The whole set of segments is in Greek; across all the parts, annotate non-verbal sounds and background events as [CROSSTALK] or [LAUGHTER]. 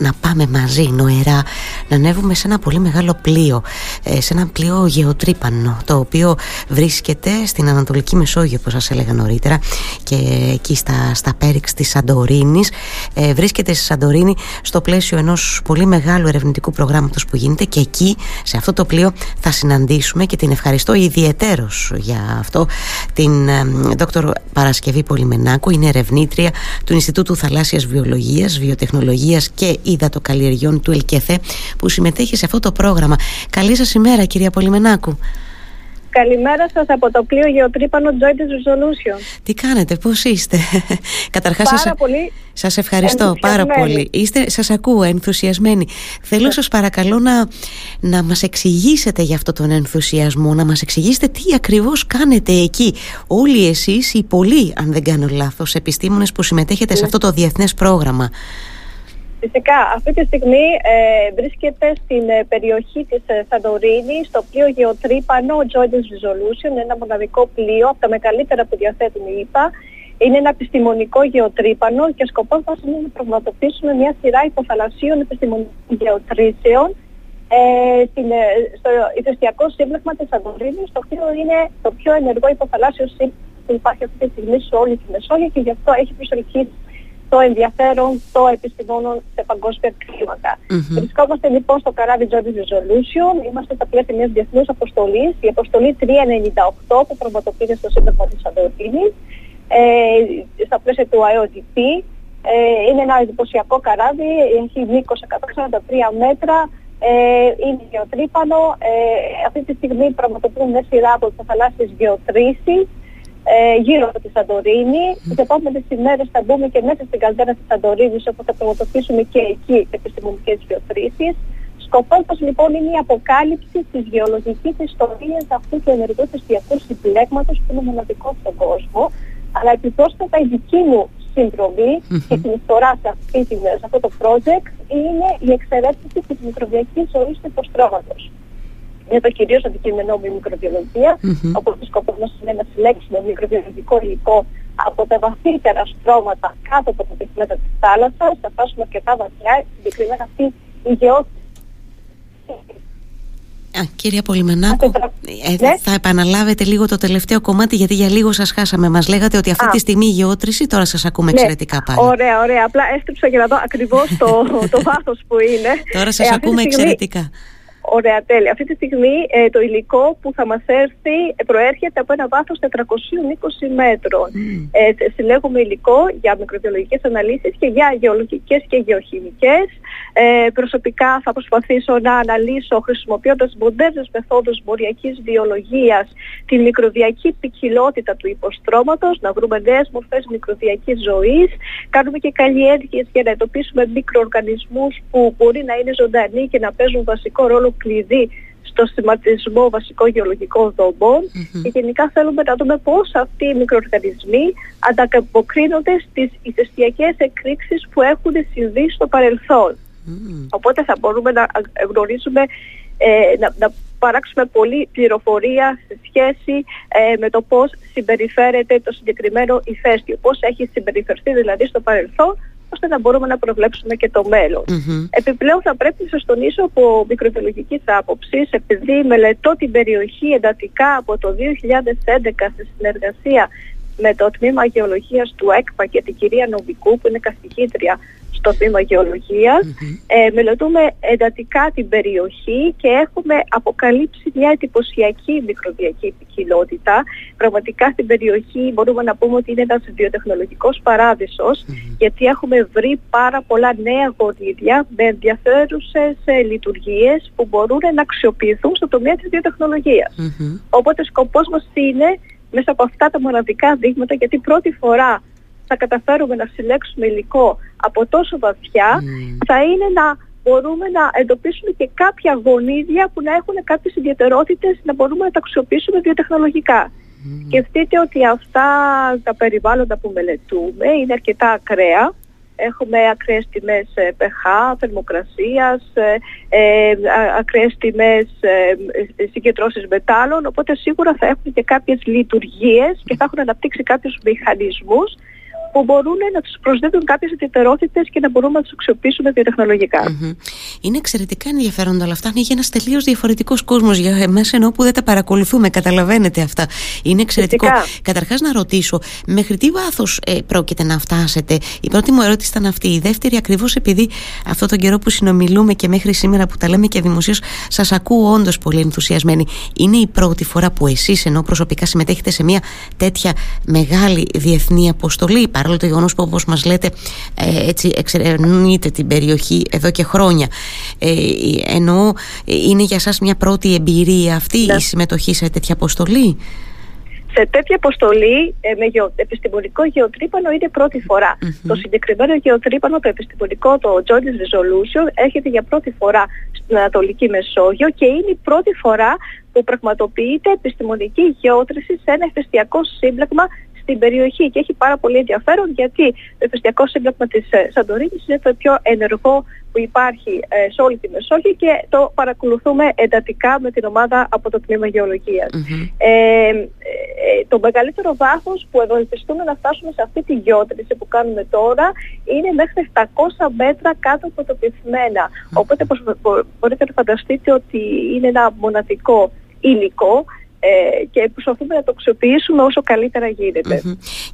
να πάμε μαζί νοερά να ανέβουμε σε ένα πολύ μεγάλο πλοίο ε, σε ένα πλοίο γεωτρύπανο το οποίο βρίσκεται στην Ανατολική Μεσόγειο όπως σας έλεγα νωρίτερα και εκεί στα, στα πέριξ της Σαντορίνης. Ε, βρίσκεται στη Σαντορίνη στο πλαίσιο ενός πολύ μεγάλου ερευνητικού προγράμματος που γίνεται και εκεί σε αυτό το πλοίο θα συναντήσουμε και την ευχαριστώ ιδιαιτέρως για αυτό την ε, δόκτωρ Παρασκευή Πολυμενάκου. Είναι ερευνήτρια του Ινστιτούτου Θαλάσσιας Βιολογίας, Βιοτεχνολογίας και Υδατοκαλλιεργιών του ΕΛΚΕΘΕ που συμμετέχει σε αυτό το πρόγραμμα. Καλή σας ημέρα κυρία Πολυμενάκου. Καλημέρα σας από το πλοίο Γεωτρύπανο Joint Resolution. Τι κάνετε, πώς είστε; [LAUGHS] Καταρχάς πάρα σας, πολύ σας ευχαριστώ πάρα πολύ. Είστε, σας ακούω ενθουσιασμένοι. Θέλω σας παρακαλώ να, να μας εξηγήσετε για αυτό τον ενθουσιασμό, να μας εξηγήσετε τι ακριβώς κάνετε εκεί. Όλοι εσείς, οι πολλοί, αν δεν κάνω λάθος, επιστήμονες που συμμετέχετε σε αυτό το διεθνές πρόγραμμα. Φυσικά, αυτή τη στιγμή ε, βρίσκεται στην ε, περιοχή της ε, Σαντορίνη, στο πλοίο γεωτρύπανο Joint Resolution, ένα μοναδικό πλοίο από τα μεγαλύτερα που διαθέτουν οι ΙΠΑ. Είναι ένα επιστημονικό γεωτρύπανο και σκοπός μας είναι να πραγματοποιήσουμε μια σειρά υποθαλασσίων επιστημονικών γεωτρήσεων ε, στην, ε, στο ιδρυστιακό σύμπλεγμα της Σαντορίνης, το οποίο είναι το πιο ενεργό υποθαλάσσιο σύμπλεγμα που υπάρχει αυτή τη στιγμή σε όλη τη Μεσόγειο και γι' αυτό έχει προσελκύσει το ενδιαφέρον των επιστημόνων σε παγκόσμια κλίμακα. Mm-hmm. Βρισκόμαστε λοιπόν στο καράβι Joint Resolution, είμαστε στα πλαίσια μιας διεθνούς αποστολής, η αποστολή 398 που πραγματοποιείται στο Σύνταγμα της Αντεοτίνη, ε, στα πλαίσια του IOTP. Ε, είναι ένα εντυπωσιακό καράβι, έχει μήκος 143 μέτρα, ε, είναι γεωτρύπανο. Ε, αυτή τη στιγμή πραγματοποιούν μια σειρά από θαλάσσιες γεωτρήσεις ε, γύρω από τη Σαντορίνη. Mm. Τις επόμενες ημέρες θα μπούμε και μέσα στην καλδέρα της Σαντορίνης, όπου θα πραγματοποιήσουμε και εκεί επιστημονικές βιοθρήσει. Σκοπός μας λοιπόν είναι η αποκάλυψη της γεωλογικής ιστορίας αυτού του ενεργού θρησκευτικού συμπλέγματος που είναι μοναδικό στον κόσμο. Αλλά επιπρόσθετα η δική μου συνδρομή mm-hmm. και την ιστορά σε, αυτή, σε αυτό το project είναι η εξερεύνηση της μικροβιακής ζωής του υποστρώματος είναι το κυρίως αντικείμενό μου η μικροβιολογία, mm-hmm. όπως ο σκοπός μας είναι να συλλέξουμε μικροβιολογικό υλικό από τα βαθύτερα στρώματα κάτω από τα πυκνότητα της θάλασσας, θα φτάσουμε αρκετά βαθιά, συγκεκριμένα αυτή η γεώτηση Α, κυρία Πολυμενάκου, ε, ναι. θα επαναλάβετε λίγο το τελευταίο κομμάτι γιατί για λίγο σας χάσαμε. Μας λέγατε ότι αυτή τη στιγμή η γεώτρηση, τώρα σας ακούμε ναι. εξαιρετικά πάλι. Ωραία, ωραία. Απλά έστριψα για να δω ακριβώς το, το [LAUGHS] βάθος που είναι. Τώρα σας ε, ακούμε εξαιρετικά. Ωραία, τέλεια. Αυτή τη στιγμή ε, το υλικό που θα μας έρθει ε, προέρχεται από ένα βάθος 420 μέτρων. Mm. Ε, συλλέγουμε υλικό για μικροβιολογικές αναλύσεις και για γεωλογικές και γεωχημικές. Ε, προσωπικά θα προσπαθήσω να αναλύσω χρησιμοποιώντας μοντέρνες μεθόδους μοριακής βιολογίας τη μικροβιακή ποικιλότητα του υποστρώματος, να βρούμε νέες μορφές μικροβιακής ζωής. Κάνουμε και καλλιέργειες για να εντοπίσουμε μικροοργανισμούς που μπορεί να είναι ζωντανοί και να παίζουν βασικό ρόλο κλειδί στο σχηματισμό βασικών γεωλογικών και γενικά θέλουμε να δούμε πώς αυτοί οι μικροοργανισμοί ανταποκρίνονται στις ηθεστιακές εκρήξεις που έχουν συμβεί στο παρελθόν. Οπότε θα μπορούμε να γνωρίζουμε, ε, να, να παράξουμε πολλή πληροφορία σε σχέση ε, με το πώς συμπεριφέρεται το συγκεκριμένο ηφαίστειο, πώς έχει συμπεριφερθεί δηλαδή στο παρελθόν ώστε να μπορούμε να προβλέψουμε και το μέλλον. Επιπλέον θα πρέπει να σας τονίσω από μικροβιολογική άποψης, επειδή μελετώ την περιοχή εντατικά από το 2011 σε συνεργασία με το τμήμα γεωλογίας του ΕΚΠΑ και την κυρία Νομικού που είναι καθηγήτρια στο τμήμα Ε, μελετούμε εντατικά την περιοχή και έχουμε αποκαλύψει μια εντυπωσιακή μικροβιακή ποικιλότητα. Πραγματικά στην περιοχή μπορούμε να πούμε ότι είναι ένας βιοτεχνολογικός γιατί έχουμε βρει πάρα πολλά νέα γονίδια με ενδιαφέρουσες ε, λειτουργίες που μπορούν να αξιοποιηθούν στο τομέα της βιοτεχνολογίας. Οπότε σκοπός μας είναι μέσα από αυτά τα μοναδικά δείγματα γιατί πρώτη φορά θα καταφέρουμε να συλλέξουμε υλικό από τόσο βαθιά θα είναι να μπορούμε να εντοπίσουμε και κάποια γονίδια που να έχουν κάποιες ιδιαιτερότητες να μπορούμε να τα αξιοποιήσουμε βιοτεχνολογικά. Mm. Σκεφτείτε ότι αυτά τα περιβάλλοντα που μελετούμε είναι αρκετά ακραία. Έχουμε ακραίες τιμές pH, ε, θερμοκρασίας, ε, ε ακραίες τιμές ε, συγκεντρώσεις μετάλλων, οπότε σίγουρα θα έχουν και κάποιες λειτουργίες και θα έχουν αναπτύξει κάποιους μηχανισμούς που μπορούν να τους προσδίδουν κάποιες ιδιαιτερότητες και να μπορούμε να τους αξιοποιήσουμε Είναι εξαιρετικά ενδιαφέροντα όλα αυτά. Είναι για ένας τελείως διαφορετικός κόσμος για εμάς, ενώ που δεν τα παρακολουθούμε. Καταλαβαίνετε αυτά. Είναι εξαιρετικό. Καταρχάς, να ρωτήσω, μέχρι τι βάθος ε, πρόκειται να φτάσετε; Η πρώτη μου ερώτηση ήταν αυτή. Η δεύτερη, ακριβώς επειδή αυτό τον καιρό που συνομιλούμε και μέχρι σήμερα που τα λέμε και δημοσίως, σας ακούω όντως πολύ ενθουσιασμένοι. Είναι η πρώτη φορά που εσείς, ενώ προσωπικά συμμετέχετε σε μια τέτοια μεγάλη διεθνή αποστολή, παρόλο το γεγονός που όπως μας λέτε, ε, έτσι εξερευνείτε την περιοχή εδώ και χρόνια. Ε, εννοώ, είναι για σας μια πρώτη εμπειρία αυτή ναι. η συμμετοχή σε τέτοια αποστολή; Σε τέτοια αποστολή ε, με γεω, επιστημονικό γεωτρύπανο είναι πρώτη Το συγκεκριμένο γεωτρύπανο, το επιστημονικό, το Joint Resolution, έρχεται για πρώτη φορά στην Ανατολική Μεσόγειο και είναι η πρώτη φορά που πραγματοποιείται επιστημονική γεώτρηση σε ένα εφεστιακό σύμπλεγμα στην περιοχή και έχει πάρα πολύ ενδιαφέρον γιατί το εφεστιακό σύμπλεγμα της ε, Σαντορίνης είναι το πιο ενεργό που υπάρχει ε, σε όλη τη Μεσόγειο και το παρακολουθούμε εντατικά με την ομάδα από το Τμήμα Ε, ε, το μεγαλύτερο βάθος που εδώ ελπιστούμε να φτάσουμε σε αυτή τη γεώτρηση που κάνουμε τώρα είναι μέχρι 700 μέτρα κάτω από το πυθμένα. Οπότε μπορείτε να φανταστείτε ότι είναι ένα μοναδικό υλικό ε, και προσπαθούμε να το αξιοποιήσουμε όσο καλύτερα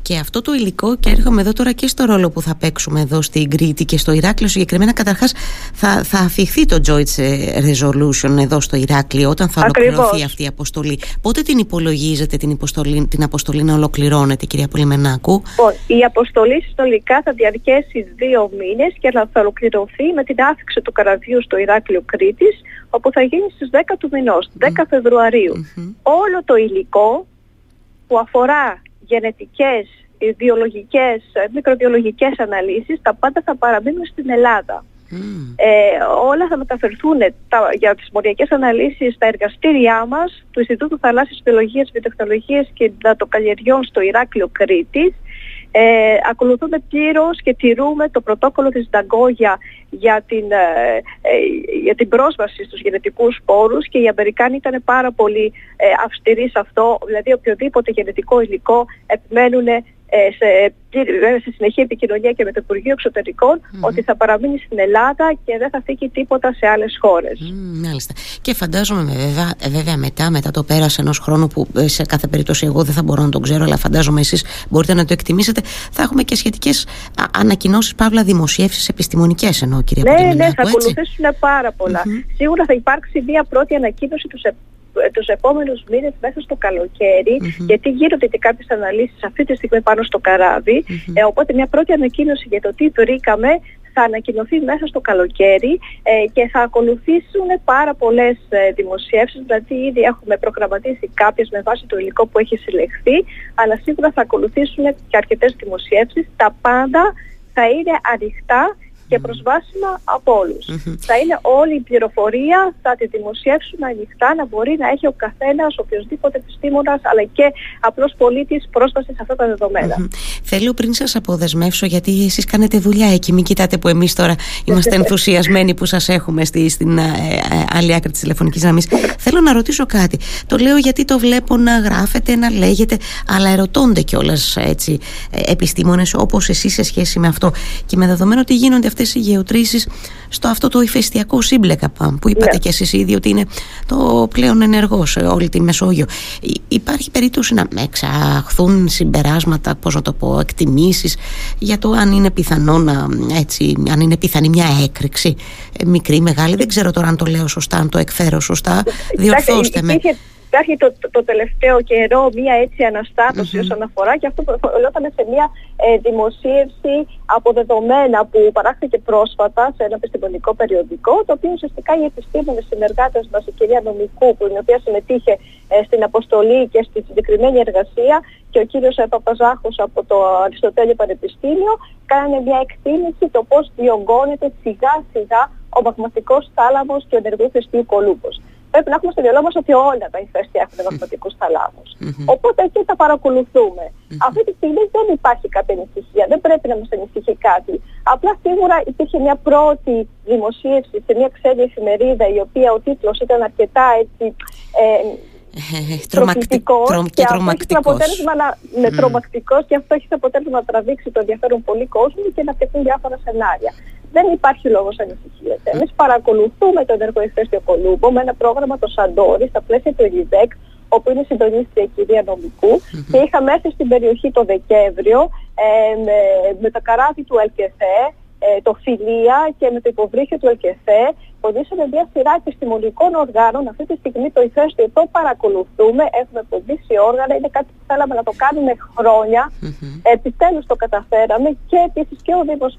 Και αυτό το υλικό, και έρχομαι εδώ τώρα και στο ρόλο που θα παίξουμε εδώ στην Κρήτη και στο Ηράκλειο, συγκεκριμένα καταρχάς θα, θα αφηχθεί το Joint Resolution εδώ στο Ηράκλειο όταν θα ολοκληρωθεί αυτή η αποστολή. Πότε την υπολογίζετε την, αποστολή, την αποστολή να ολοκληρώνεται, κυρία Πολυμενάκου; Λοιπόν, η αποστολή συνολικά θα διαρκέσει δύο μήνες και θα ολοκληρωθεί με την άφηξη του καραβιού στο Ηράκλειο Κρήτης, όπου θα γίνει στις 10 του μηνός, 10 Φεβρουαρίου όλο το υλικό που αφορά γενετικές, βιολογικές, μικροβιολογικές αναλύσεις, τα πάντα θα παραμείνουν στην Ελλάδα. Ε, όλα θα μεταφερθούν τα, για τις μοριακές αναλύσεις στα εργαστήριά μας του Ινστιτούτου Θαλάσσης Βιολογίας, Βιοτεχνολογίας και Δατοκαλλιεργιών στο Ηράκλειο Κρήτης ε, ακολουθούμε πλήρως και τηρούμε το πρωτόκολλο της Νταγκόγια για την, ε, ε, για την πρόσβαση στους γενετικούς σπόρους και οι Αμερικάνοι ήταν πάρα πολύ ε, αυστηροί σε αυτό, δηλαδή οποιοδήποτε γενετικό υλικό επιμένουν ε, σε, σε συνεχή επικοινωνία και με το Υπουργείο ότι θα παραμείνει στην Ελλάδα και δεν θα φύγει τίποτα σε άλλες χώρες. μάλιστα. Και φαντάζομαι βέβαια, ε, βέβαια μετά, μετά το πέρας ενός χρόνου που ε, σε κάθε περίπτωση εγώ δεν θα μπορώ να τον ξέρω αλλά φαντάζομαι εσείς μπορείτε να το εκτιμήσετε θα έχουμε και σχετικές ανακοινώσεις παύλα δημοσιεύσεις επιστημονικές εννοώ κυρία Ναι, ναι, θα ακολουθήσουν πάρα Σίγουρα θα υπάρξει μια πρώτη ανακοίνωση του τους επόμενους μήνες μέσα στο καλοκαιρι γιατί γίνονται και κάποιες αναλύσεις αυτή τη στιγμή πάνω στο καραβι ε, οπότε μια πρώτη ανακοίνωση για το τι βρήκαμε θα ανακοινωθεί μέσα στο καλοκαίρι ε, και θα ακολουθήσουν πάρα πολλές ε, δημοσιεύσεις, δηλαδή ήδη έχουμε προγραμματίσει κάποιες με βάση το υλικό που έχει συλλεχθεί, αλλά σίγουρα θα ακολουθήσουν και αρκετές δημοσιεύσεις. Τα πάντα θα είναι ανοιχτά και προσβάσιμα από Θα είναι όλη η πληροφορία, θα τη δημοσιεύσουμε ανοιχτά, να μπορεί να έχει ο καθένας, οποιοδήποτε επιστήμονας, αλλά και απλό πολίτης πρόσβαση σε αυτά τα δεδομένα. Θέλω πριν σας αποδεσμεύσω, γιατί εσείς κάνετε δουλειά εκεί, μην κοιτάτε που εμείς τώρα είμαστε ενθουσιασμένοι που σας έχουμε στη, στην ε, ε, άλλη άκρη της τηλεφωνικής γραμμής. Θέλω να ρωτήσω κάτι. Το λέω γιατί το βλέπω να γράφετε, να λέγεται, αλλά ερωτώνται κιόλας έτσι ε, επιστήμονες όπως εσείς σε σχέση με αυτό. Και με δεδομένο ότι γίνονται αυτές οι γεωτρήσεις στο αυτό το ηφαιστειακό σύμπλεκα που είπατε ναι. και εσείς ήδη ότι είναι το πλέον ενεργός σε όλη τη Μεσόγειο. Υπάρχει περίπτωση να εξαχθούν συμπεράσματα, πώς να το πω, εκτιμήσεις για το αν είναι πιθανό να, έτσι, αν είναι πιθανή μια έκρηξη ε, μικρή, μεγάλη. Δεν ξέρω τώρα αν το λέω σωστά, αν το εκφέρω σωστά. Διορθώστε με υπάρχει το, το, τελευταίο καιρό μία έτσι αναστάτωση mm-hmm. όσον αφορά και αυτό προελόταν σε μία ε, δημοσίευση από δεδομένα που παράχθηκε πρόσφατα σε ένα επιστημονικό περιοδικό το οποίο ουσιαστικά οι επιστήμονες συνεργάτες μας, η κυρία Νομικού που η οποία συμμετείχε ε, στην αποστολή και στη συγκεκριμένη εργασία και ο κύριος ε, Παπαζάχος από το Αριστοτέλειο Πανεπιστήμιο κάνανε μια εκτίμηση το πώς διωγγώνεται σιγά σιγά ο μαγματικός θάλαμος και ο ενεργού θεστίου κολούπος πρέπει να έχουμε στο μυαλό μας ότι όλα τα ηφαίστεια έχουν μαγματικού θαλάμους. Οπότε εκεί τα παρακολουθούμε. Αυτή τη στιγμή δεν υπάρχει κάποια ανησυχία, δεν πρέπει να μας ανησυχεί κάτι. Απλά σίγουρα υπήρχε μια πρώτη δημοσίευση σε μια ξένη εφημερίδα η οποία ο τίτλος ήταν αρκετά έτσι. Ε, [LAUGHS] τρομακτικός και, και αυτό έχει αποτέλεσμα να, ναι, mm. τρομακτικός και αυτό έχει το αποτέλεσμα να τραβήξει το ενδιαφέρον πολύ κόσμο και να φτιαχτούν διάφορα σενάρια. Δεν υπάρχει λόγος ανησυχίας. Mm. Εμείς παρακολουθούμε το ενεργοϊφέστιο Κολούμπο με ένα πρόγραμμα το Σαντόρι στα πλαίσια του ΕΓΙΔΕΚ, όπου είναι συντονίστρια η κυρία νομικού mm-hmm. και είχαμε έρθει στην περιοχή το Δεκέμβριο ε, με, με το καράβι του ΕΛΚΕΘΕ ε, το Φιλία και με το υποβρύχιο του ΕΛΚΕΘΕ ποδήσαμε μια σειρά επιστημονικών οργάνων. Αυτή τη στιγμή το ηφαίστειο το παρακολουθούμε, έχουμε ποδήσει όργανα, είναι κάτι που θέλαμε να το κάνουμε χρόνια. Mm-hmm. Επιτέλους το καταφέραμε και επίσης και ο Δήμος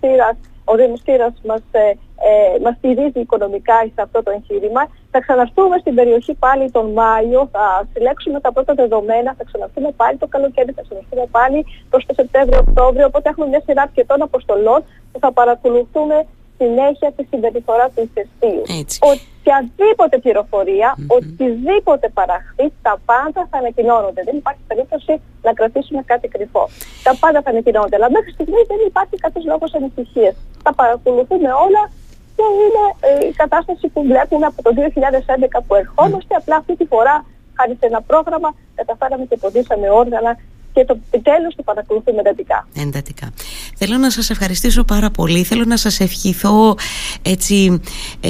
ο Δήμος μας, ε, ε, μας στηρίζει οικονομικά σε αυτό το εγχείρημα. Θα ξαναρθούμε στην περιοχή πάλι τον Μάιο, θα συλλέξουμε τα πρώτα δεδομένα, θα ξαναρθούμε πάλι το καλοκαίρι, θα ξαναρθούμε πάλι προς το Σεπτέμβριο-Οκτώβριο, οπότε έχουμε μια σειρά αρκετών αποστολών που θα παρακολουθούμε συνέχεια τη συμπεριφορά του ηφαιστείου. Οποιαδήποτε πληροφορία, mm-hmm. οτιδήποτε παραχθεί, τα πάντα θα ανακοινώνονται. Δεν υπάρχει περίπτωση να κρατήσουμε κάτι κρυφό. Τα πάντα θα ανακοινώνονται. Αλλά μέχρι στιγμής δεν υπάρχει κάποιος λόγος ανησυχίας. Τα παρακολουθούμε όλα και είναι ε, η κατάσταση που βλέπουμε από το 2011 που ερχόμαστε. Απλά αυτή τη φορά, χάρη σε ένα πρόγραμμα, καταφέραμε και ποδήσαμε όργανα και το επιτέλους το παρακολουθούμε εντατικά. Εντατικά. Θέλω να σας ευχαριστήσω πάρα πολύ. Θέλω να σας ευχηθώ έτσι ε,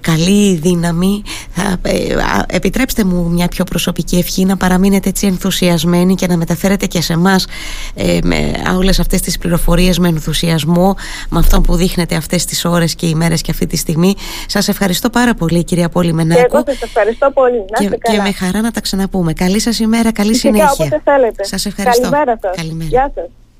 καλή δύναμη. Θα, ε, επιτρέψτε μου μια πιο προσωπική ευχή να παραμείνετε έτσι ενθουσιασμένοι και να μεταφέρετε και σε εμάς ε, με όλες αυτές τις πληροφορίες με ενθουσιασμό με αυτό που δείχνετε αυτές τις ώρες και ημέρες και αυτή τη στιγμή. Σας ευχαριστώ πάρα πολύ κυρία Πόλη Μενάκου. Και εγώ σας ευχαριστώ πολύ. Να και, καλά. και με χαρά να τα ξαναπούμε. Καλή σας ημέρα, καλή Φυσικά, συνέχεια. θέλετε. Σας ευχαριστώ. Καλημέρα σας. Καλημέρα. Γεια σας.